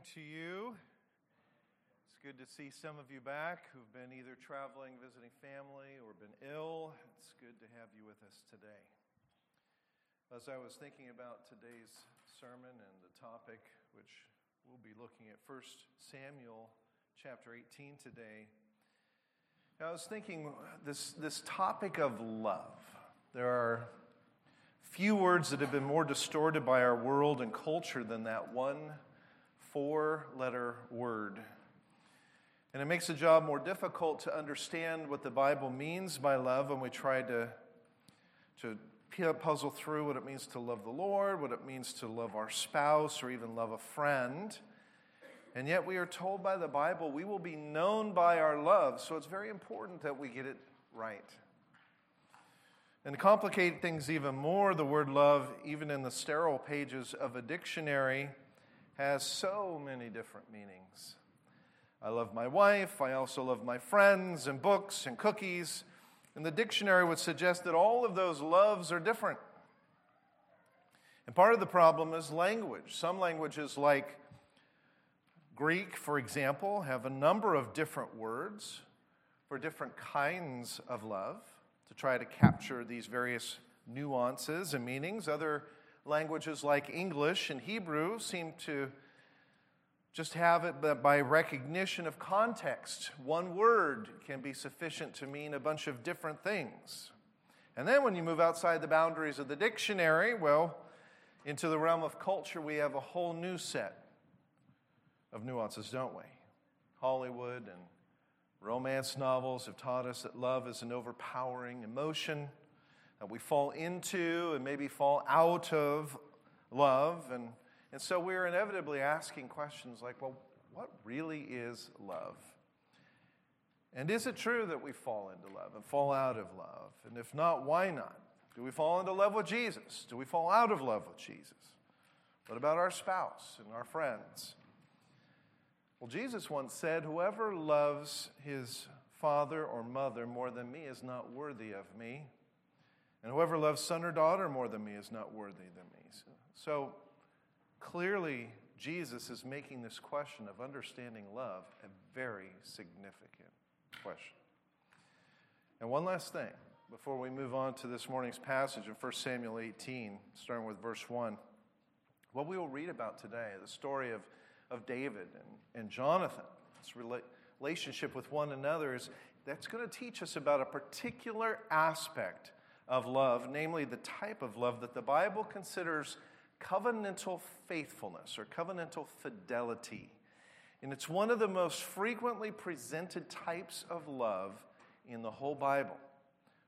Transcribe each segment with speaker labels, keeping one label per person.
Speaker 1: morning to you. It's good to see some of you back who've been either traveling, visiting family, or been ill. It's good to have you with us today. As I was thinking about today's sermon and the topic, which we'll be looking at 1 Samuel chapter 18 today, I was thinking this, this topic of love. There are few words that have been more distorted by our world and culture than that one four letter word. And it makes the job more difficult to understand what the Bible means by love when we try to, to puzzle through what it means to love the Lord, what it means to love our spouse, or even love a friend. And yet, we are told by the Bible we will be known by our love. So it's very important that we get it right. And to complicate things even more, the word love, even in the sterile pages of a dictionary, has so many different meanings. I love my wife. I also love my friends and books and cookies. And the dictionary would suggest that all of those loves are different. And part of the problem is language. Some languages, like Greek, for example, have a number of different words for different kinds of love to try to capture these various nuances and meanings. Other languages like English and Hebrew seem to just have it by recognition of context. One word can be sufficient to mean a bunch of different things. And then when you move outside the boundaries of the dictionary, well, into the realm of culture, we have a whole new set of nuances, don't we? Hollywood and Romance novels have taught us that love is an overpowering emotion we fall into and maybe fall out of love. And, and so we're inevitably asking questions like, well, what really is love? And is it true that we fall into love and fall out of love? And if not, why not? Do we fall into love with Jesus? Do we fall out of love with Jesus? What about our spouse and our friends? Well, Jesus once said, Whoever loves his father or mother more than me is not worthy of me. And whoever loves son or daughter more than me is not worthy than me. So clearly, Jesus is making this question of understanding love a very significant question. And one last thing before we move on to this morning's passage in 1 Samuel 18, starting with verse 1. What we will read about today, the story of of David and, and Jonathan, this relationship with one another, is that's going to teach us about a particular aspect of love, namely the type of love that the Bible considers covenantal faithfulness or covenantal fidelity. And it's one of the most frequently presented types of love in the whole Bible,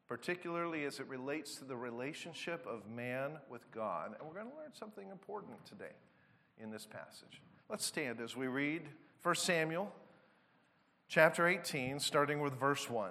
Speaker 1: particularly as it relates to the relationship of man with God. And we're going to learn something important today in this passage. Let's stand as we read 1 Samuel chapter 18, starting with verse 1.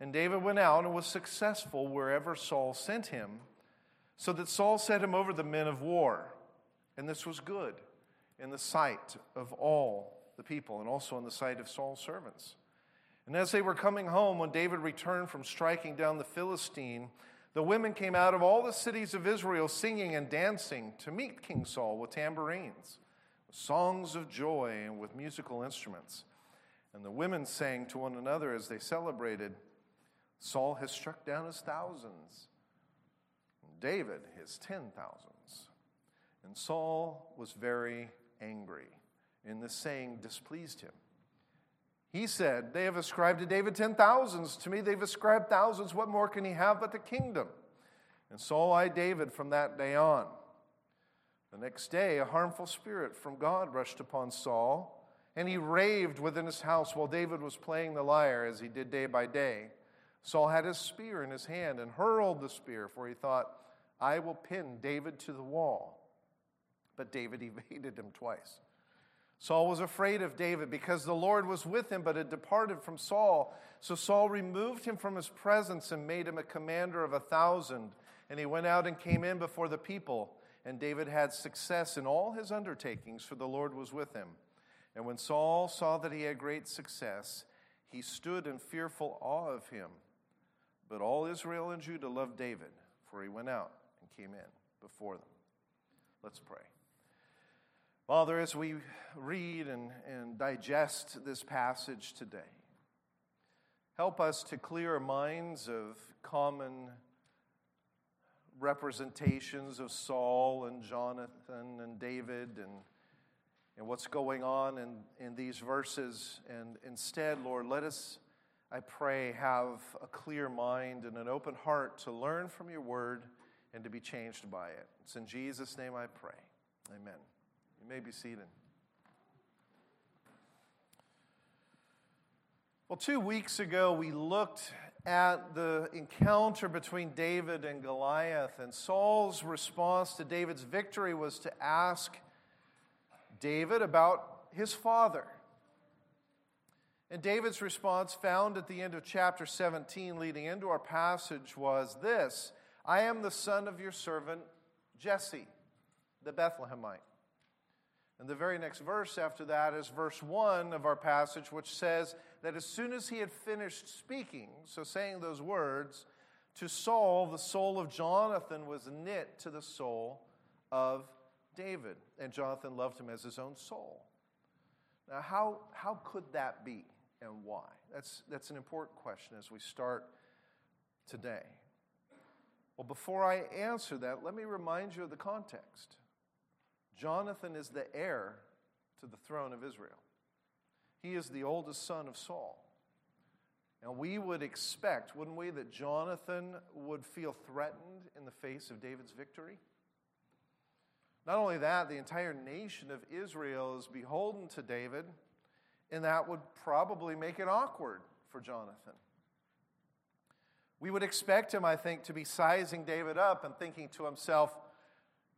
Speaker 1: And David went out and was successful wherever Saul sent him, so that Saul set him over the men of war. And this was good in the sight of all the people, and also in the sight of Saul's servants. And as they were coming home, when David returned from striking down the Philistine, the women came out of all the cities of Israel singing and dancing to meet King Saul with tambourines, with songs of joy, and with musical instruments. And the women sang to one another as they celebrated Saul has struck down his thousands, David his ten thousands. And Saul was very angry, and this saying displeased him. He said, They have ascribed to David ten thousands. To me, they've ascribed thousands. What more can he have but the kingdom? And Saul eyed David from that day on. The next day, a harmful spirit from God rushed upon Saul, and he raved within his house while David was playing the lyre, as he did day by day. Saul had his spear in his hand and hurled the spear, for he thought, I will pin David to the wall. But David evaded him twice. Saul was afraid of David because the Lord was with him, but had departed from Saul. So Saul removed him from his presence and made him a commander of a thousand. And he went out and came in before the people. And David had success in all his undertakings, for the Lord was with him. And when Saul saw that he had great success, he stood in fearful awe of him. But all Israel and Judah loved David, for he went out and came in before them. Let's pray. Father, as we read and, and digest this passage today, help us to clear minds of common representations of Saul and Jonathan and David and, and what's going on in, in these verses. And instead, Lord, let us, I pray, have a clear mind and an open heart to learn from your word and to be changed by it. It's in Jesus' name I pray. Amen. You may be seated. Well, two weeks ago, we looked at the encounter between David and Goliath, and Saul's response to David's victory was to ask David about his father. And David's response, found at the end of chapter 17, leading into our passage, was this I am the son of your servant Jesse, the Bethlehemite. And the very next verse after that is verse 1 of our passage, which says that as soon as he had finished speaking, so saying those words, to Saul, the soul of Jonathan was knit to the soul of David. And Jonathan loved him as his own soul. Now, how, how could that be and why? That's, that's an important question as we start today. Well, before I answer that, let me remind you of the context. Jonathan is the heir to the throne of Israel. He is the oldest son of Saul. And we would expect, wouldn't we, that Jonathan would feel threatened in the face of David's victory? Not only that, the entire nation of Israel is beholden to David, and that would probably make it awkward for Jonathan. We would expect him, I think, to be sizing David up and thinking to himself,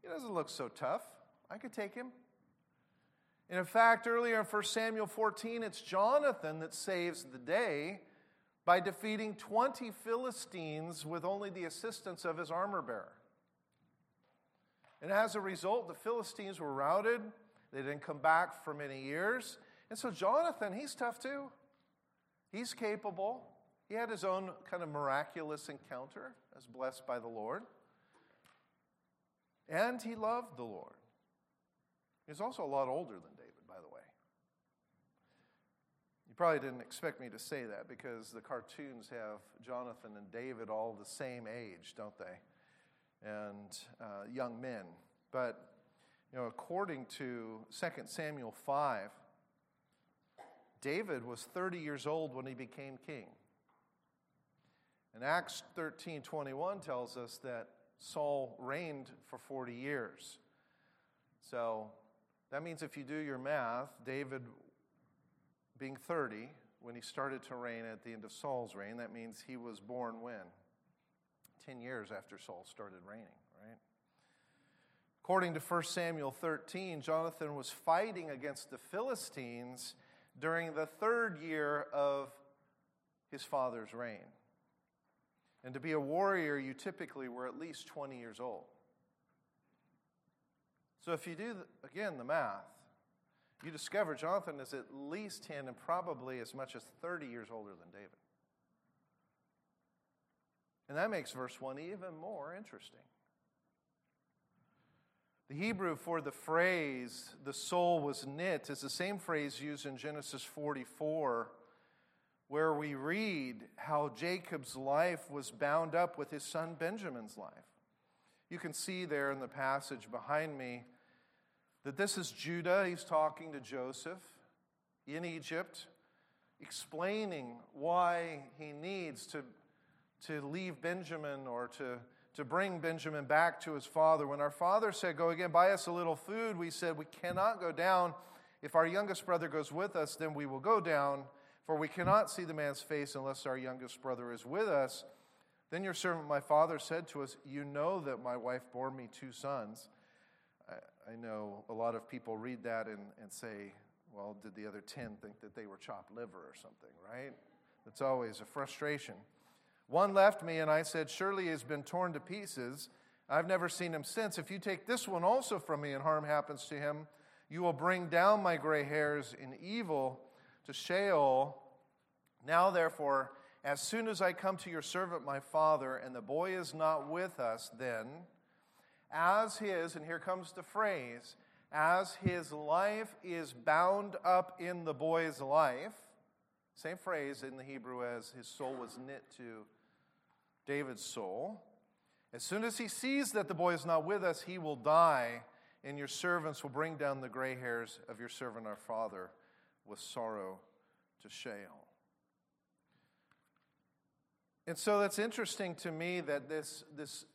Speaker 1: he doesn't look so tough. I could take him. And in fact, earlier in 1 Samuel 14, it's Jonathan that saves the day by defeating 20 Philistines with only the assistance of his armor bearer. And as a result, the Philistines were routed. They didn't come back for many years. And so, Jonathan, he's tough too. He's capable. He had his own kind of miraculous encounter as blessed by the Lord. And he loved the Lord. He's also a lot older than David, by the way. You probably didn't expect me to say that because the cartoons have Jonathan and David all the same age, don't they? And uh, young men. But, you know, according to 2 Samuel 5, David was 30 years old when he became king. And Acts 13 21 tells us that Saul reigned for 40 years. So that means if you do your math, David being 30 when he started to reign at the end of Saul's reign, that means he was born when? 10 years after Saul started reigning, right? According to 1 Samuel 13, Jonathan was fighting against the Philistines during the third year of his father's reign. And to be a warrior, you typically were at least 20 years old. So if you do, again, the math, you discover Jonathan is at least 10 and probably as much as 30 years older than David. And that makes verse 1 even more interesting. The Hebrew for the phrase, the soul was knit, is the same phrase used in Genesis 44, where we read how Jacob's life was bound up with his son Benjamin's life. You can see there in the passage behind me that this is Judah. He's talking to Joseph in Egypt, explaining why he needs to, to leave Benjamin or to, to bring Benjamin back to his father. When our father said, Go again, buy us a little food, we said, We cannot go down. If our youngest brother goes with us, then we will go down, for we cannot see the man's face unless our youngest brother is with us. Then your servant, my father, said to us, You know that my wife bore me two sons. I know a lot of people read that and, and say, Well, did the other 10 think that they were chopped liver or something, right? That's always a frustration. One left me, and I said, Surely he has been torn to pieces. I've never seen him since. If you take this one also from me and harm happens to him, you will bring down my gray hairs in evil to Sheol. Now, therefore, as soon as I come to your servant, my father, and the boy is not with us, then, as his, and here comes the phrase, as his life is bound up in the boy's life, same phrase in the Hebrew as his soul was knit to David's soul. As soon as he sees that the boy is not with us, he will die, and your servants will bring down the gray hairs of your servant our father with sorrow to Sheol. And so that's interesting to me that this, this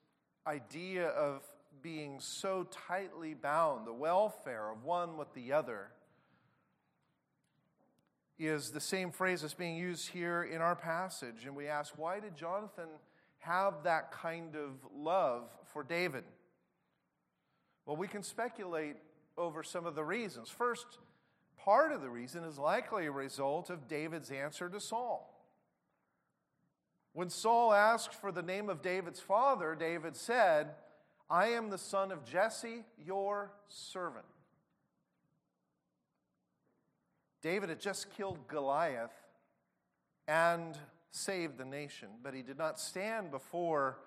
Speaker 1: idea of being so tightly bound, the welfare of one with the other, is the same phrase that's being used here in our passage. And we ask, why did Jonathan have that kind of love for David? Well, we can speculate over some of the reasons. First, part of the reason is likely a result of David's answer to Saul. When Saul asked for the name of David's father, David said, I am the son of Jesse, your servant. David had just killed Goliath and saved the nation, but he did not stand before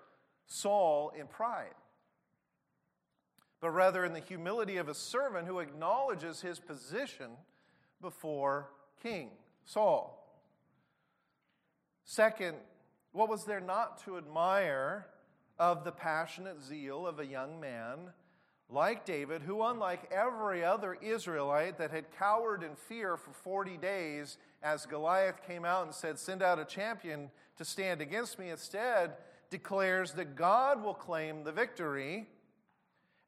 Speaker 1: Saul in pride, but rather in the humility of a servant who acknowledges his position before King Saul. Second, what was there not to admire of the passionate zeal of a young man like David, who, unlike every other Israelite that had cowered in fear for 40 days as Goliath came out and said, Send out a champion to stand against me, instead declares that God will claim the victory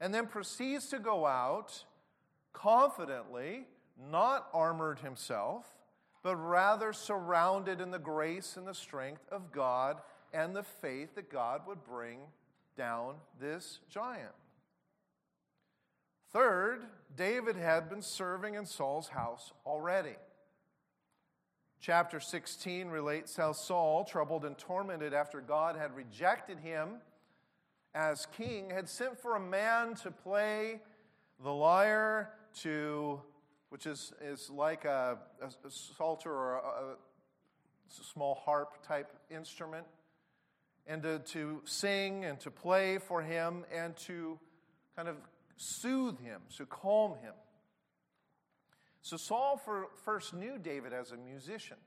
Speaker 1: and then proceeds to go out confidently, not armored himself, but rather surrounded in the grace and the strength of God and the faith that God would bring down this giant. Third, David had been serving in Saul's house already. Chapter 16 relates how Saul, troubled and tormented after God had rejected him as king, had sent for a man to play the lyre to which is, is like a, a, a psalter or a, a small harp type instrument, and to, to sing and to play for him and to kind of soothe him, to calm him. So Saul first knew David as a musician.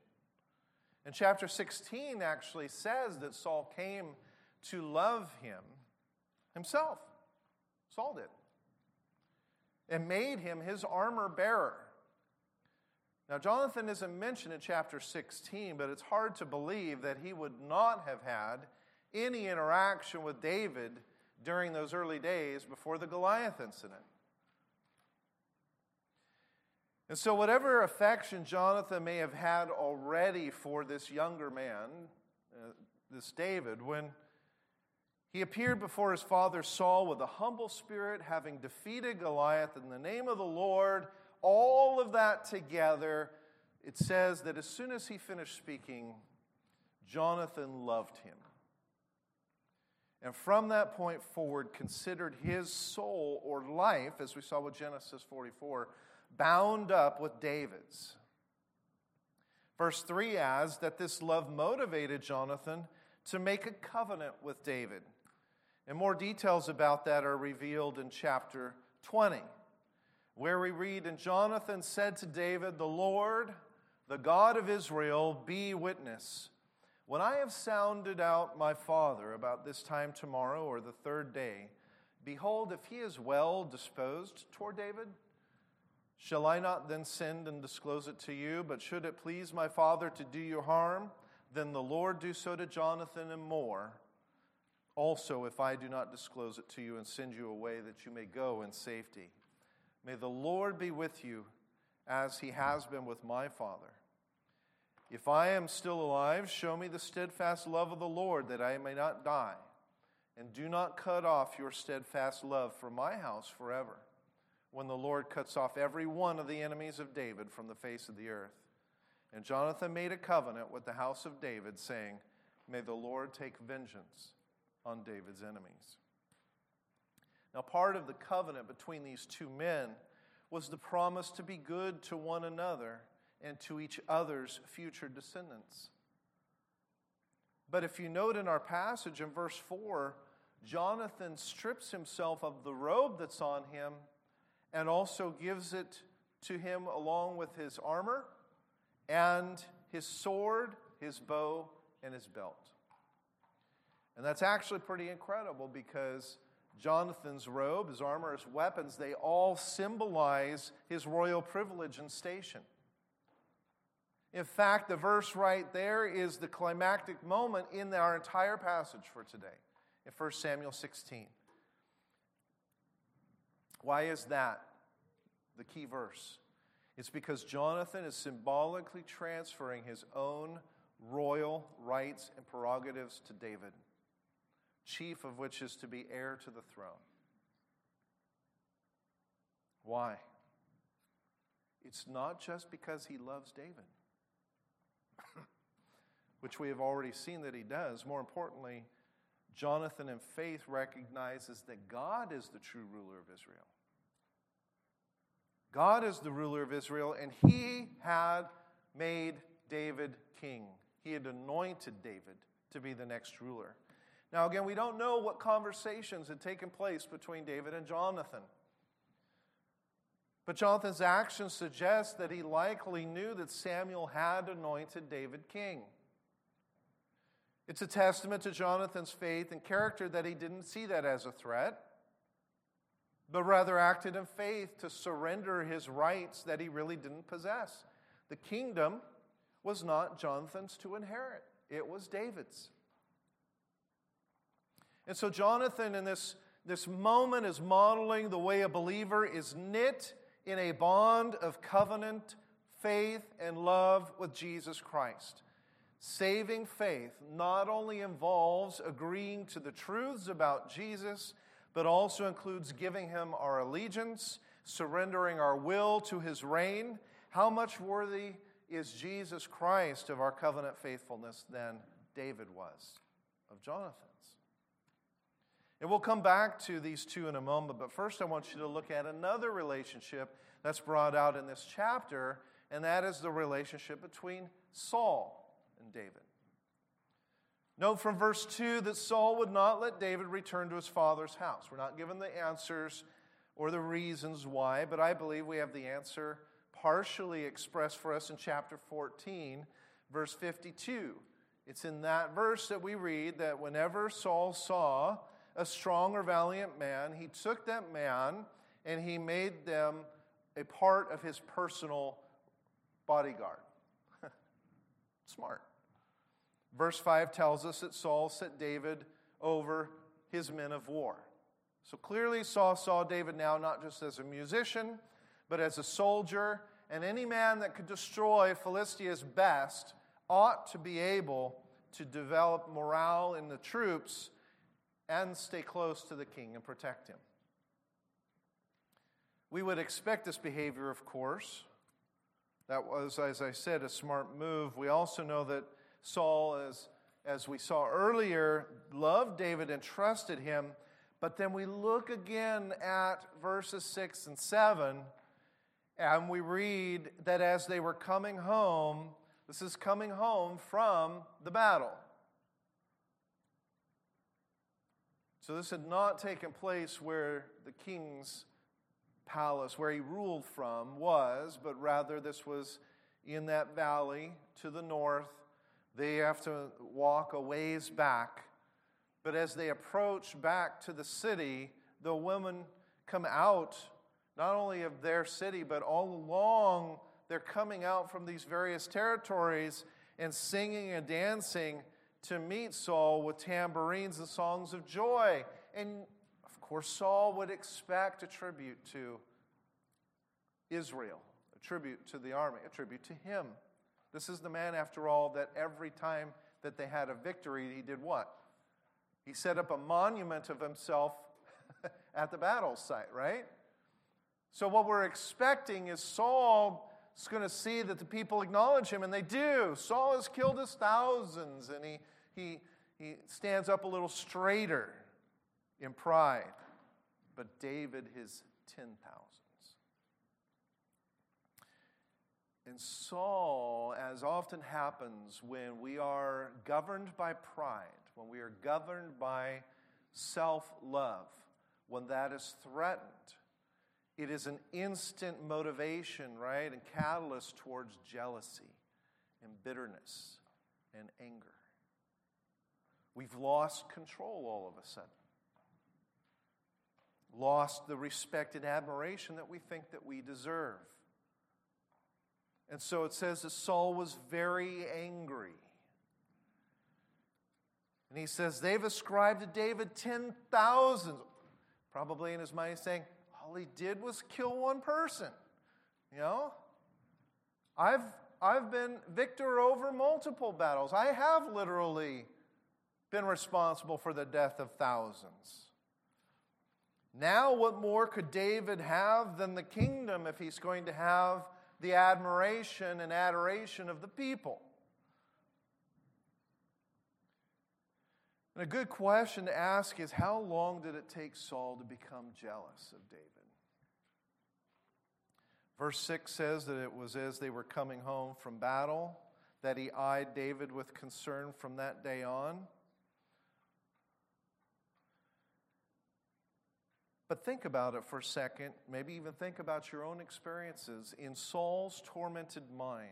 Speaker 1: And chapter 16 actually says that Saul came to love him himself. Saul did and made him his armor bearer. Now, Jonathan isn't mentioned in chapter 16, but it's hard to believe that he would not have had any interaction with David during those early days before the Goliath incident. And so, whatever affection Jonathan may have had already for this younger man, uh, this David, when he appeared before his father Saul with a humble spirit, having defeated Goliath in the name of the Lord. All of that together, it says that as soon as he finished speaking, Jonathan loved him. And from that point forward, considered his soul or life, as we saw with Genesis 44, bound up with David's. Verse 3 adds that this love motivated Jonathan to make a covenant with David. And more details about that are revealed in chapter 20, where we read, And Jonathan said to David, The Lord, the God of Israel, be witness. When I have sounded out my father about this time tomorrow or the third day, behold, if he is well disposed toward David, shall I not then send and disclose it to you? But should it please my father to do you harm, then the Lord do so to Jonathan and more also, if I do not disclose it to you and send you away, that you may go in safety. May the Lord be with you as he has been with my father. If I am still alive, show me the steadfast love of the Lord, that I may not die. And do not cut off your steadfast love for my house forever. when the Lord cuts off every one of the enemies of David from the face of the earth. And Jonathan made a covenant with the house of David, saying, May the Lord take vengeance on David's enemies. Now, part of the covenant between these two men was the promise to be good to one another and to each other's future descendants. But if you note in our passage in verse 4, Jonathan strips himself of the robe that's on him and also gives it to him along with his armor and his sword, his bow, and his belt. And that's actually pretty incredible because Jonathan's robe, his armor, his weapons, they all symbolize his royal privilege and station. In fact, the verse right there is the climactic moment in our entire passage for today in 1 Samuel 16. Why is that the key verse? It's because Jonathan is symbolically transferring his own royal rights and prerogatives to David, chief of which is to be heir to the throne. Why? It's not just because he loves David which we have already seen that he does. More importantly, Jonathan in faith recognizes that God is the true ruler of Israel. God is the ruler of Israel, and he had made David king. He had anointed David to be the next ruler. Now, again, we don't know what conversations had taken place between David and Jonathan. But Jonathan's actions suggest that he likely knew that Samuel had anointed David king. It's a testament to Jonathan's faith and character that he didn't see that as a threat, but rather acted in faith to surrender his rights that he really didn't possess. The kingdom was not Jonathan's to inherit, it was David's. And so, Jonathan, in this, this moment, is modeling the way a believer is knit in a bond of covenant, faith, and love with Jesus Christ. Saving faith not only involves agreeing to the truths about Jesus, but also includes giving him our allegiance, surrendering our will to his reign. How much worthy is Jesus Christ of our covenant faithfulness than David was of Jonathan's? And we'll come back to these two in a moment, but first I want you to look at another relationship that's brought out in this chapter, and that is the relationship between Saul and David. Note from verse 2 that Saul would not let David return to his father's house. We're not given the answers or the reasons why, but I believe we have the answer partially expressed for us in chapter 14, verse 52. It's in that verse that we read that whenever Saul saw a strong or valiant man, he took that man and he made them a part of his personal bodyguard. Smart. Verse 5 tells us that Saul set David over his men of war. So clearly, Saul saw David now not just as a musician, but as a soldier, and any man that could destroy Philistia's best ought to be able to develop morale in the troops and stay close to the king and protect him. We would expect this behavior, of course. That was, as I said, a smart move. We also know that Saul, as, as we saw earlier, loved David and trusted him. But then we look again at verses 6 and 7, and we read that as they were coming home, this is coming home from the battle. So this had not taken place where the king's palace, where he ruled from, was, but rather this was in that valley to the north they have to walk a ways back. But as they approach back to the city, the women come out not only of their city, but all along they're coming out from these various territories and singing and dancing to meet Saul with tambourines and songs of joy. And of course, Saul would expect a tribute to Israel, a tribute to the army, a tribute to him. This is the man, after all, that every time that they had a victory, he did what? He set up a monument of himself at the battle site, right? So, what we're expecting is Saul is going to see that the people acknowledge him, and they do. Saul has killed his thousands, and he, he, he stands up a little straighter in pride. But David, his ten thousands. And Saul, as often happens when we are governed by pride, when we are governed by self love, when that is threatened, it is an instant motivation, right, and catalyst towards jealousy and bitterness and anger. We've lost control all of a sudden. Lost the respect and admiration that we think that we deserve. And so it says that Saul was very angry. And he says, They've ascribed to David 10,000. Probably in his mind, he's saying, All he did was kill one person. You know? I've, I've been victor over multiple battles. I have literally been responsible for the death of thousands. Now, what more could David have than the kingdom if he's going to have the admiration and adoration of the people? And a good question to ask is how long did it take Saul to become jealous of David? Verse 6 says that it was as they were coming home from battle that he eyed David with concern from that day on. But think about it for a second, maybe even think about your own experiences in Saul's tormented mind.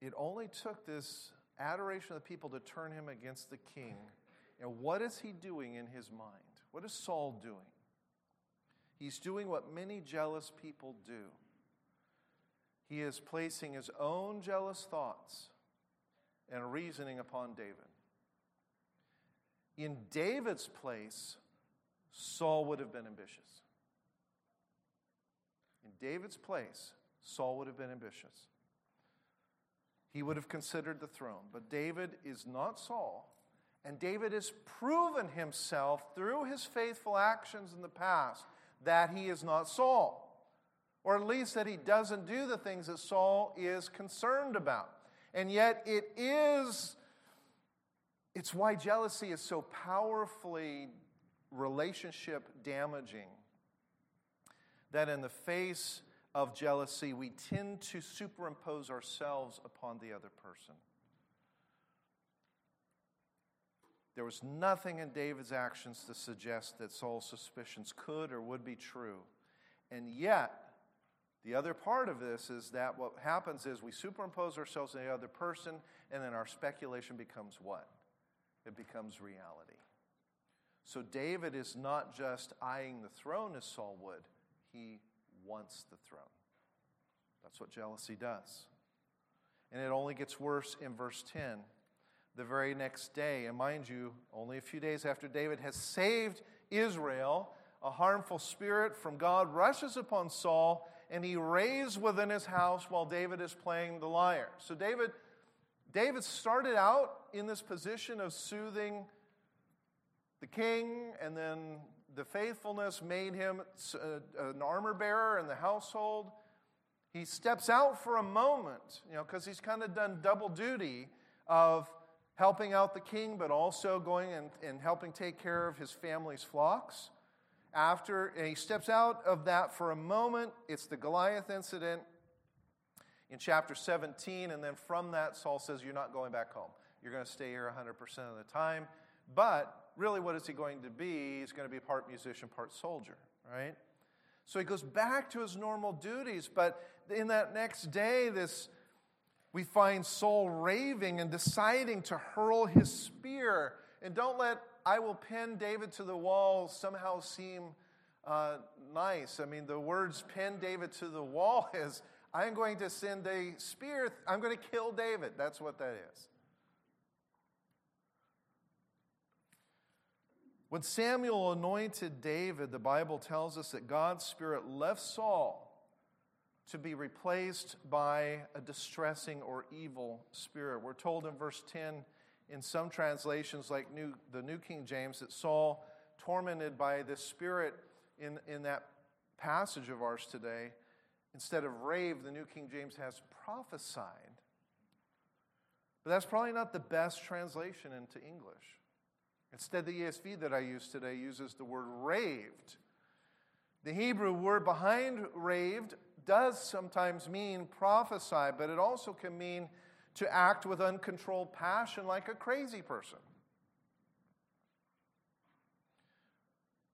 Speaker 1: It only took this adoration of the people to turn him against the king. And what is he doing in his mind? What is Saul doing? He's doing what many jealous people do. He is placing his own jealous thoughts and reasoning upon David. In David's place, Saul would have been ambitious. In David's place, Saul would have been ambitious. He would have considered the throne. But David is not Saul. And David has proven himself through his faithful actions in the past that he is not Saul. Or at least that he doesn't do the things that Saul is concerned about. And yet it is it's why jealousy is so powerfully relationship damaging that in the face of jealousy, we tend to superimpose ourselves upon the other person. There was nothing in David's actions to suggest that Saul's suspicions could or would be true. And yet, the other part of this is that what happens is we superimpose ourselves on the other person, and then our speculation becomes what? it becomes reality. So David is not just eyeing the throne as Saul would, he wants the throne. That's what jealousy does. And it only gets worse in verse 10. The very next day, and mind you, only a few days after David has saved Israel, a harmful spirit from God rushes upon Saul and he raves within his house while David is playing the lyre. So David David started out in this position of soothing the king, and then the faithfulness made him uh, an armor bearer in the household. He steps out for a moment, you know, because he's kind of done double duty of helping out the king, but also going and, and helping take care of his family's flocks. After he steps out of that for a moment, it's the Goliath incident in chapter 17. And then from that, Saul says, You're not going back home. You're going to stay here 100% of the time. But really, what is he going to be? He's going to be part musician, part soldier, right? So he goes back to his normal duties. But in that next day, this we find Saul raving and deciding to hurl his spear. And don't let I will pin David to the wall somehow seem uh, nice. I mean, the words pin David to the wall is I'm going to send a spear, I'm going to kill David. That's what that is. When Samuel anointed David, the Bible tells us that God's Spirit left Saul to be replaced by a distressing or evil spirit. We're told in verse 10 in some translations, like New, the New King James, that Saul tormented by this spirit in, in that passage of ours today. Instead of rave, the New King James has prophesied. But that's probably not the best translation into English. Instead, the ESV that I use today uses the word raved. The Hebrew word behind raved does sometimes mean prophesy, but it also can mean to act with uncontrolled passion like a crazy person.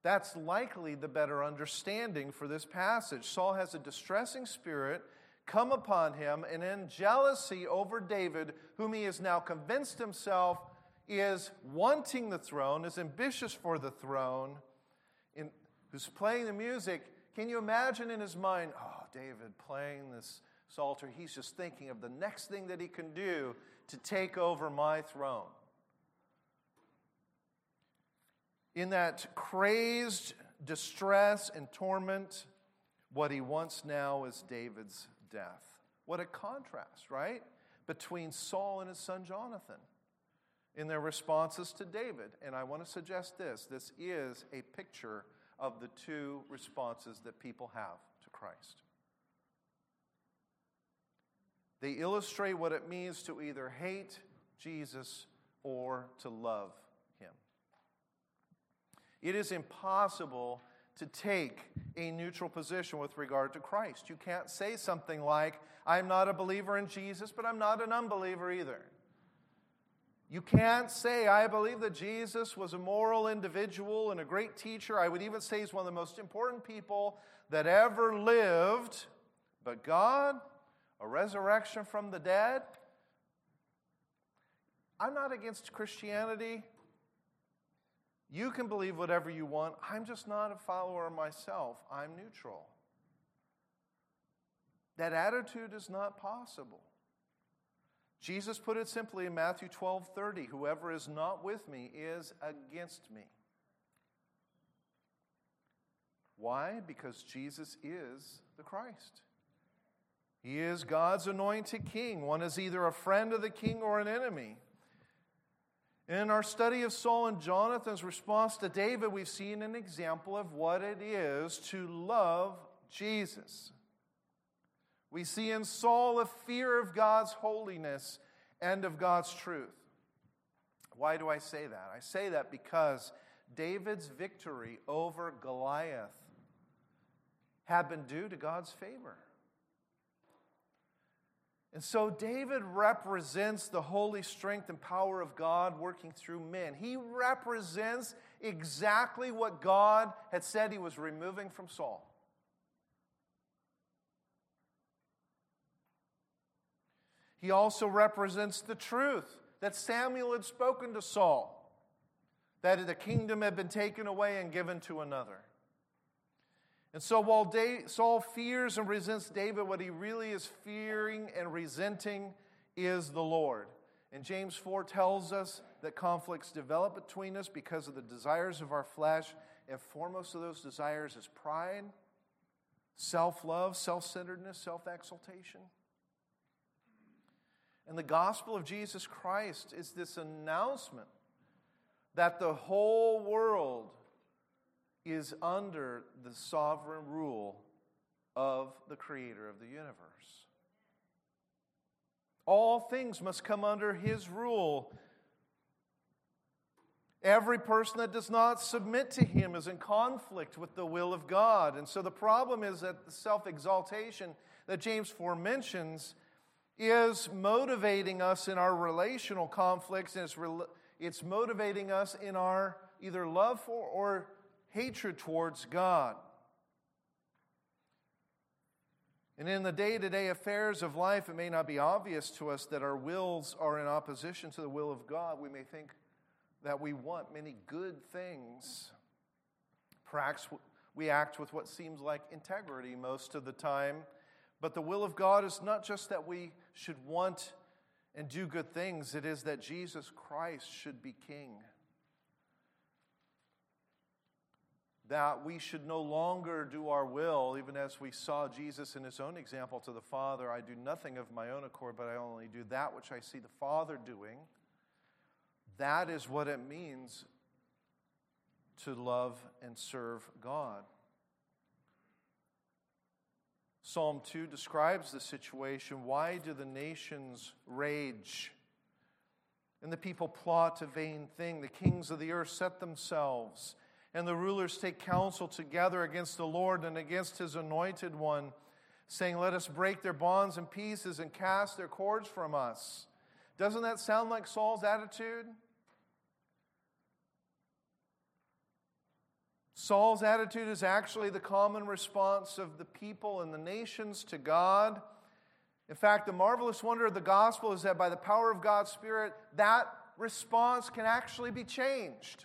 Speaker 1: That's likely the better understanding for this passage. Saul has a distressing spirit come upon him, and in jealousy over David, whom he has now convinced himself is wanting the throne, is ambitious for the throne, who's playing the music. Can you imagine in his mind, oh, David playing this psalter? He's just thinking of the next thing that he can do to take over my throne. In that crazed distress and torment, what he wants now is David's death. What a contrast, right? Between Saul and his son Jonathan in their responses to David. And I want to suggest this this is a picture of the two responses that people have to Christ. They illustrate what it means to either hate Jesus or to love him. It is impossible to take a neutral position with regard to Christ. You can't say something like, I'm not a believer in Jesus, but I'm not an unbeliever either. You can't say, I believe that Jesus was a moral individual and a great teacher. I would even say he's one of the most important people that ever lived. But God, a resurrection from the dead, I'm not against Christianity. You can believe whatever you want. I'm just not a follower myself. I'm neutral. That attitude is not possible. Jesus put it simply in Matthew 12 30 Whoever is not with me is against me. Why? Because Jesus is the Christ. He is God's anointed king. One is either a friend of the king or an enemy. In our study of Saul and Jonathan's response to David, we've seen an example of what it is to love Jesus. We see in Saul a fear of God's holiness and of God's truth. Why do I say that? I say that because David's victory over Goliath had been due to God's favor. And so David represents the holy strength and power of God working through men. He represents exactly what God had said he was removing from Saul. He also represents the truth that Samuel had spoken to Saul, that the kingdom had been taken away and given to another. And so while Saul fears and resents David, what he really is fearing and resenting is the Lord. And James 4 tells us that conflicts develop between us because of the desires of our flesh. And foremost of those desires is pride, self love, self centeredness, self exaltation. And the gospel of Jesus Christ is this announcement that the whole world is under the sovereign rule of the creator of the universe. All things must come under his rule. Every person that does not submit to him is in conflict with the will of God. And so the problem is that the self exaltation that James 4 mentions is motivating us in our relational conflicts, and it's, re- it's motivating us in our either love for or hatred towards God. And in the day to day affairs of life, it may not be obvious to us that our wills are in opposition to the will of God. We may think that we want many good things. Perhaps we act with what seems like integrity most of the time but the will of God is not just that we should want and do good things, it is that Jesus Christ should be king. That we should no longer do our will, even as we saw Jesus in his own example to the Father I do nothing of my own accord, but I only do that which I see the Father doing. That is what it means to love and serve God. Psalm 2 describes the situation. Why do the nations rage? And the people plot a vain thing. The kings of the earth set themselves, and the rulers take counsel together against the Lord and against his anointed one, saying, Let us break their bonds in pieces and cast their cords from us. Doesn't that sound like Saul's attitude? Saul's attitude is actually the common response of the people and the nations to God. In fact, the marvelous wonder of the gospel is that by the power of God's Spirit, that response can actually be changed.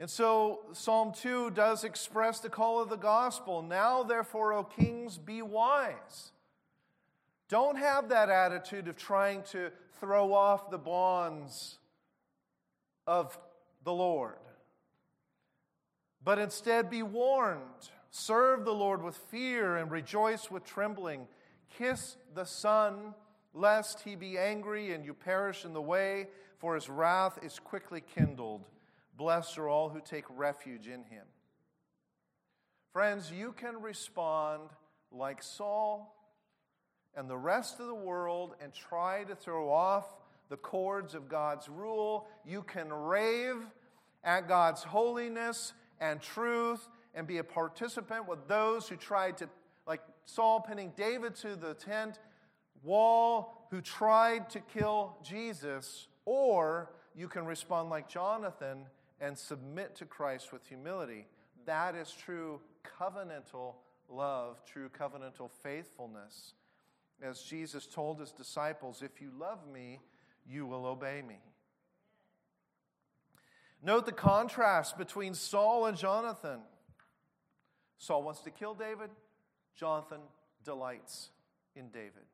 Speaker 1: And so, Psalm 2 does express the call of the gospel. Now, therefore, O kings, be wise. Don't have that attitude of trying to throw off the bonds of the Lord. But instead, be warned. Serve the Lord with fear and rejoice with trembling. Kiss the Son, lest he be angry and you perish in the way, for his wrath is quickly kindled. Blessed are all who take refuge in him. Friends, you can respond like Saul and the rest of the world and try to throw off the cords of God's rule. You can rave at God's holiness and truth and be a participant with those who tried to, like Saul pinning David to the tent wall, who tried to kill Jesus. Or you can respond like Jonathan and submit to Christ with humility. That is true covenantal love, true covenantal faithfulness. As Jesus told his disciples, if you love me, you will obey me. Note the contrast between Saul and Jonathan. Saul wants to kill David, Jonathan delights in David.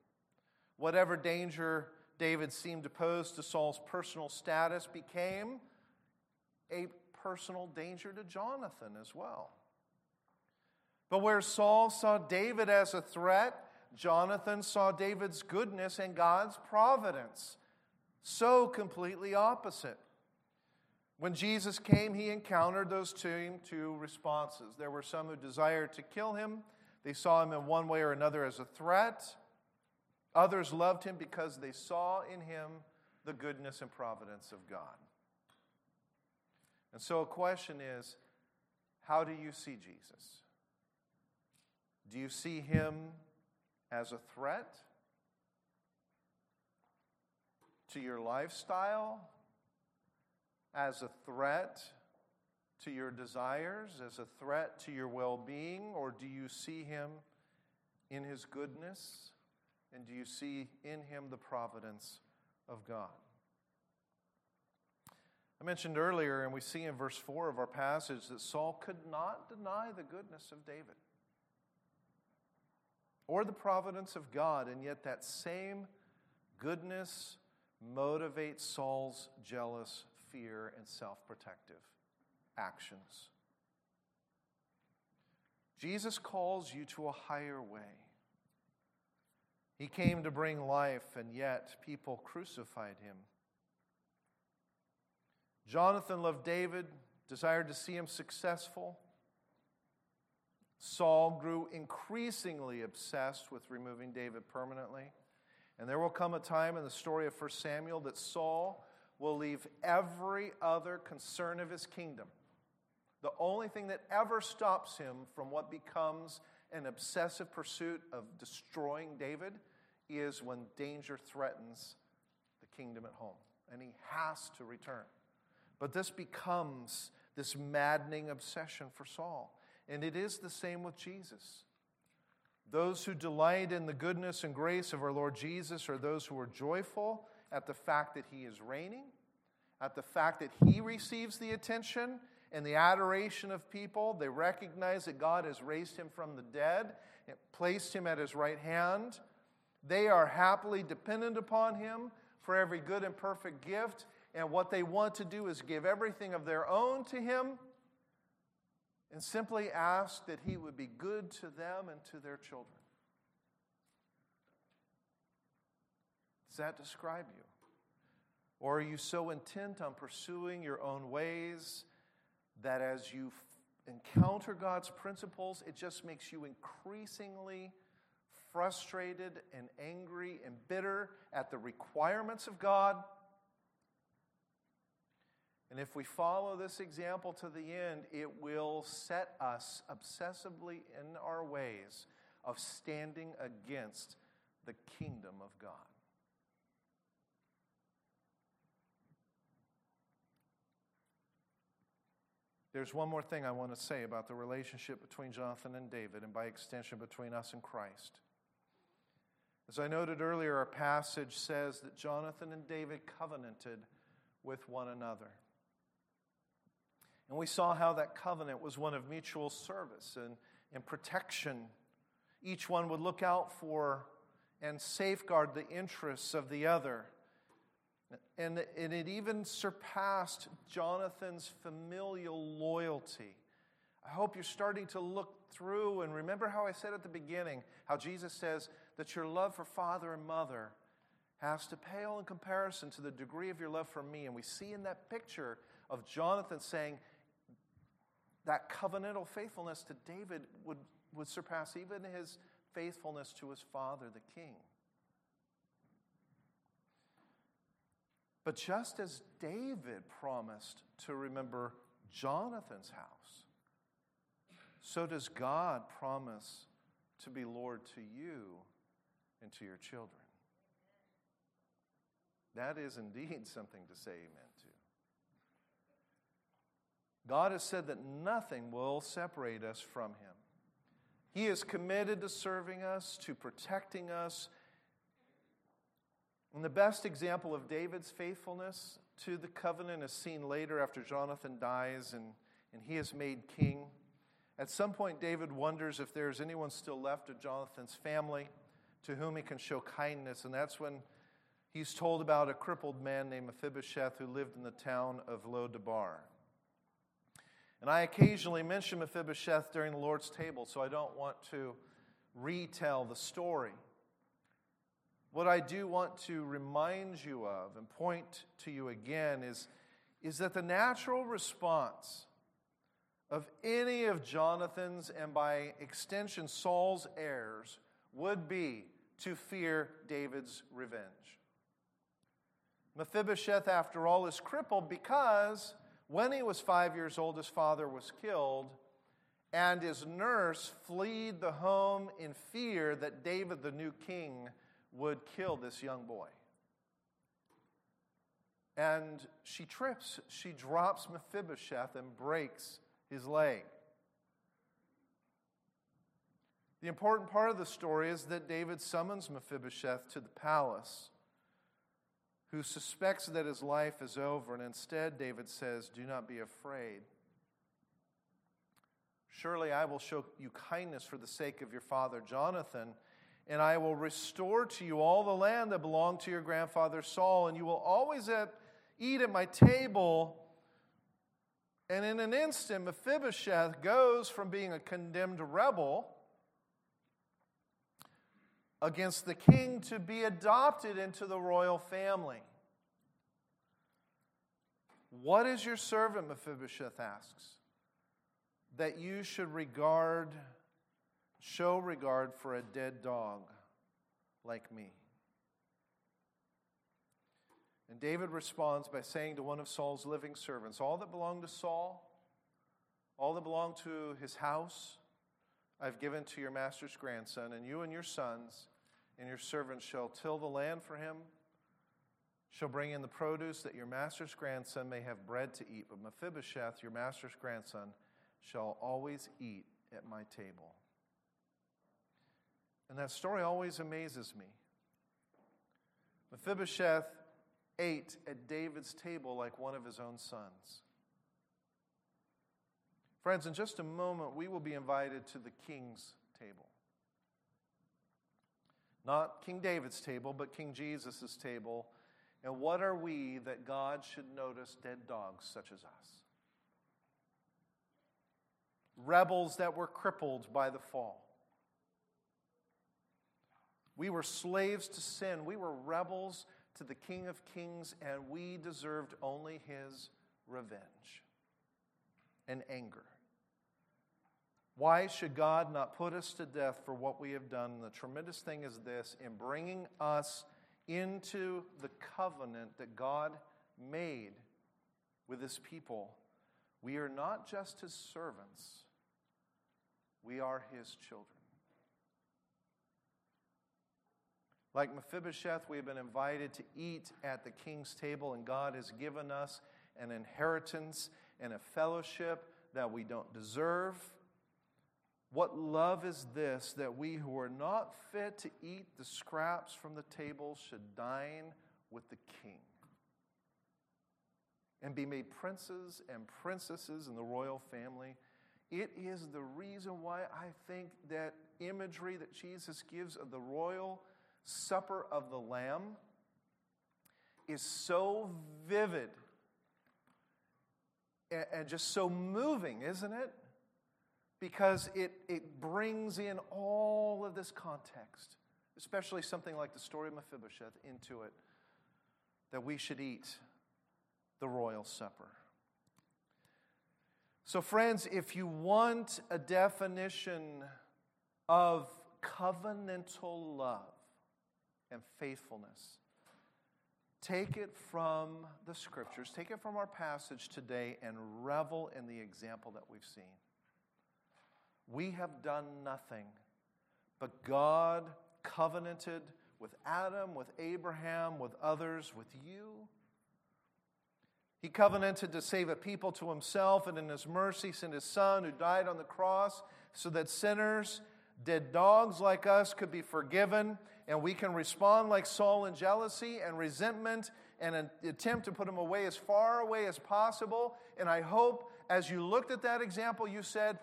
Speaker 1: Whatever danger David seemed to pose to Saul's personal status became a personal danger to Jonathan as well. But where Saul saw David as a threat, Jonathan saw David's goodness and God's providence. So completely opposite. When Jesus came, he encountered those two, responses. There were some who desired to kill him, they saw him in one way or another as a threat. Others loved him because they saw in him the goodness and providence of God. And so, a question is how do you see Jesus? Do you see him as a threat? to your lifestyle, as a threat to your desires, as a threat to your well being, or do you see him in his goodness? And do you see in him the providence of God? I mentioned earlier, and we see in verse 4 of our passage, that Saul could not deny the goodness of David or the providence of God, and yet that same goodness motivates Saul's jealous fear and self protective actions. Jesus calls you to a higher way. He came to bring life, and yet people crucified him. Jonathan loved David, desired to see him successful. Saul grew increasingly obsessed with removing David permanently. And there will come a time in the story of 1 Samuel that Saul will leave every other concern of his kingdom. The only thing that ever stops him from what becomes an obsessive pursuit of destroying David is when danger threatens the kingdom at home. And he has to return. But this becomes this maddening obsession for Saul. And it is the same with Jesus. Those who delight in the goodness and grace of our Lord Jesus are those who are joyful at the fact that He is reigning, at the fact that He receives the attention and the adoration of people. They recognize that God has raised Him from the dead and placed Him at His right hand. They are happily dependent upon Him for every good and perfect gift. And what they want to do is give everything of their own to Him and simply ask that He would be good to them and to their children. Does that describe you? Or are you so intent on pursuing your own ways that as you encounter God's principles, it just makes you increasingly frustrated and angry and bitter at the requirements of God? And if we follow this example to the end, it will set us obsessively in our ways of standing against the kingdom of God. There's one more thing I want to say about the relationship between Jonathan and David, and by extension between us and Christ. As I noted earlier, our passage says that Jonathan and David covenanted with one another. And we saw how that covenant was one of mutual service and, and protection. Each one would look out for and safeguard the interests of the other. And, and it even surpassed Jonathan's familial loyalty. I hope you're starting to look through and remember how I said at the beginning how Jesus says that your love for father and mother has to pale in comparison to the degree of your love for me. And we see in that picture of Jonathan saying, that covenantal faithfulness to David would, would surpass even his faithfulness to his father, the king. But just as David promised to remember Jonathan's house, so does God promise to be Lord to you and to your children. That is indeed something to say amen. God has said that nothing will separate us from Him. He is committed to serving us, to protecting us. And the best example of David's faithfulness to the covenant is seen later after Jonathan dies and, and he is made king. At some point, David wonders if there's anyone still left of Jonathan's family to whom he can show kindness. And that's when he's told about a crippled man named Mephibosheth who lived in the town of Lo-debar. And I occasionally mention Mephibosheth during the Lord's table, so I don't want to retell the story. What I do want to remind you of and point to you again is, is that the natural response of any of Jonathan's and by extension Saul's heirs would be to fear David's revenge. Mephibosheth, after all, is crippled because when he was five years old, his father was killed, and his nurse fled the home in fear that David, the new king, would kill this young boy. And she trips, she drops Mephibosheth and breaks his leg. The important part of the story is that David summons Mephibosheth to the palace who suspects that his life is over, and instead, David says, Do not be afraid. Surely I will show you kindness for the sake of your father Jonathan, and I will restore to you all the land that belonged to your grandfather Saul, and you will always at, eat at my table. And in an instant, Mephibosheth goes from being a condemned rebel against the king to be adopted into the royal family. What is your servant, Mephibosheth asks, that you should regard, show regard for a dead dog like me? And David responds by saying to one of Saul's living servants, All that belonged to Saul, all that belonged to his house, I've given to your master's grandson, and you and your sons and your servants shall till the land for him, shall bring in the produce that your master's grandson may have bread to eat. But Mephibosheth, your master's grandson, shall always eat at my table. And that story always amazes me. Mephibosheth ate at David's table like one of his own sons. Friends, in just a moment, we will be invited to the king's table. Not King David's table, but King Jesus' table. And what are we that God should notice dead dogs such as us? Rebels that were crippled by the fall. We were slaves to sin. We were rebels to the King of Kings, and we deserved only his revenge and anger. Why should God not put us to death for what we have done? The tremendous thing is this in bringing us into the covenant that God made with his people, we are not just his servants, we are his children. Like Mephibosheth, we have been invited to eat at the king's table, and God has given us an inheritance and a fellowship that we don't deserve. What love is this that we who are not fit to eat the scraps from the table should dine with the king and be made princes and princesses in the royal family? It is the reason why I think that imagery that Jesus gives of the royal supper of the Lamb is so vivid and just so moving, isn't it? Because it, it brings in all of this context, especially something like the story of Mephibosheth, into it, that we should eat the royal supper. So, friends, if you want a definition of covenantal love, and faithfulness. Take it from the scriptures, take it from our passage today, and revel in the example that we've seen. We have done nothing, but God covenanted with Adam, with Abraham, with others, with you. He covenanted to save a people to himself, and in his mercy sent his son who died on the cross so that sinners, dead dogs like us, could be forgiven and we can respond like Saul in jealousy and resentment and an attempt to put him away as far away as possible. And I hope as you looked at that example, you said,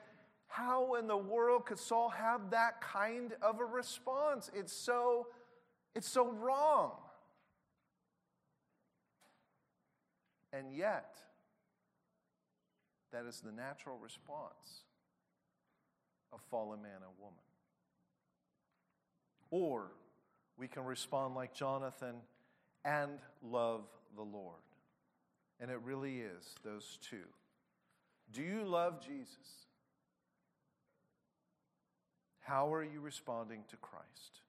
Speaker 1: How in the world could Saul have that kind of a response? It's so, it's so wrong. And yet, that is the natural response of fallen man and woman. Or we can respond like Jonathan and love the Lord. And it really is those two. Do you love Jesus? How are you responding to Christ?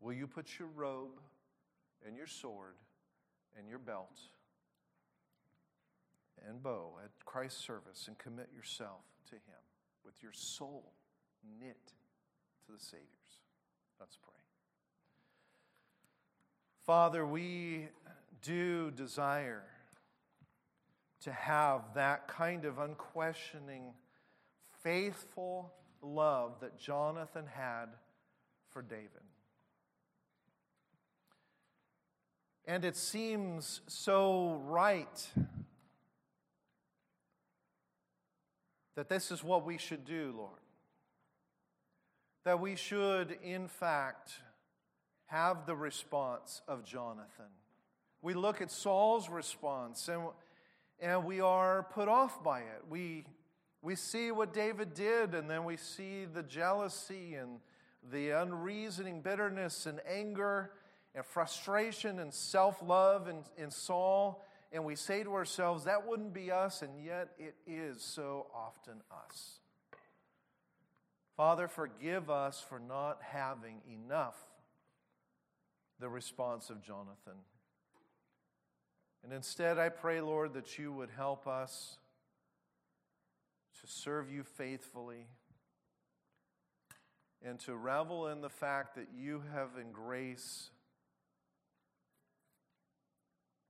Speaker 1: Will you put your robe and your sword and your belt and bow at Christ's service and commit yourself to Him with your soul knit to the Savior's? Let's pray. Father, we do desire to have that kind of unquestioning, faithful love that Jonathan had for David. And it seems so right that this is what we should do, Lord. That we should, in fact, have the response of Jonathan. We look at Saul's response and, and we are put off by it. We, we see what David did, and then we see the jealousy and the unreasoning bitterness and anger and frustration and self love in, in Saul. And we say to ourselves, that wouldn't be us, and yet it is so often us. Father, forgive us for not having enough the response of Jonathan. And instead, I pray, Lord, that you would help us to serve you faithfully and to revel in the fact that you have in grace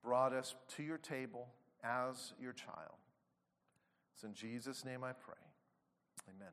Speaker 1: brought us to your table as your child. It's in Jesus' name I pray. Amen.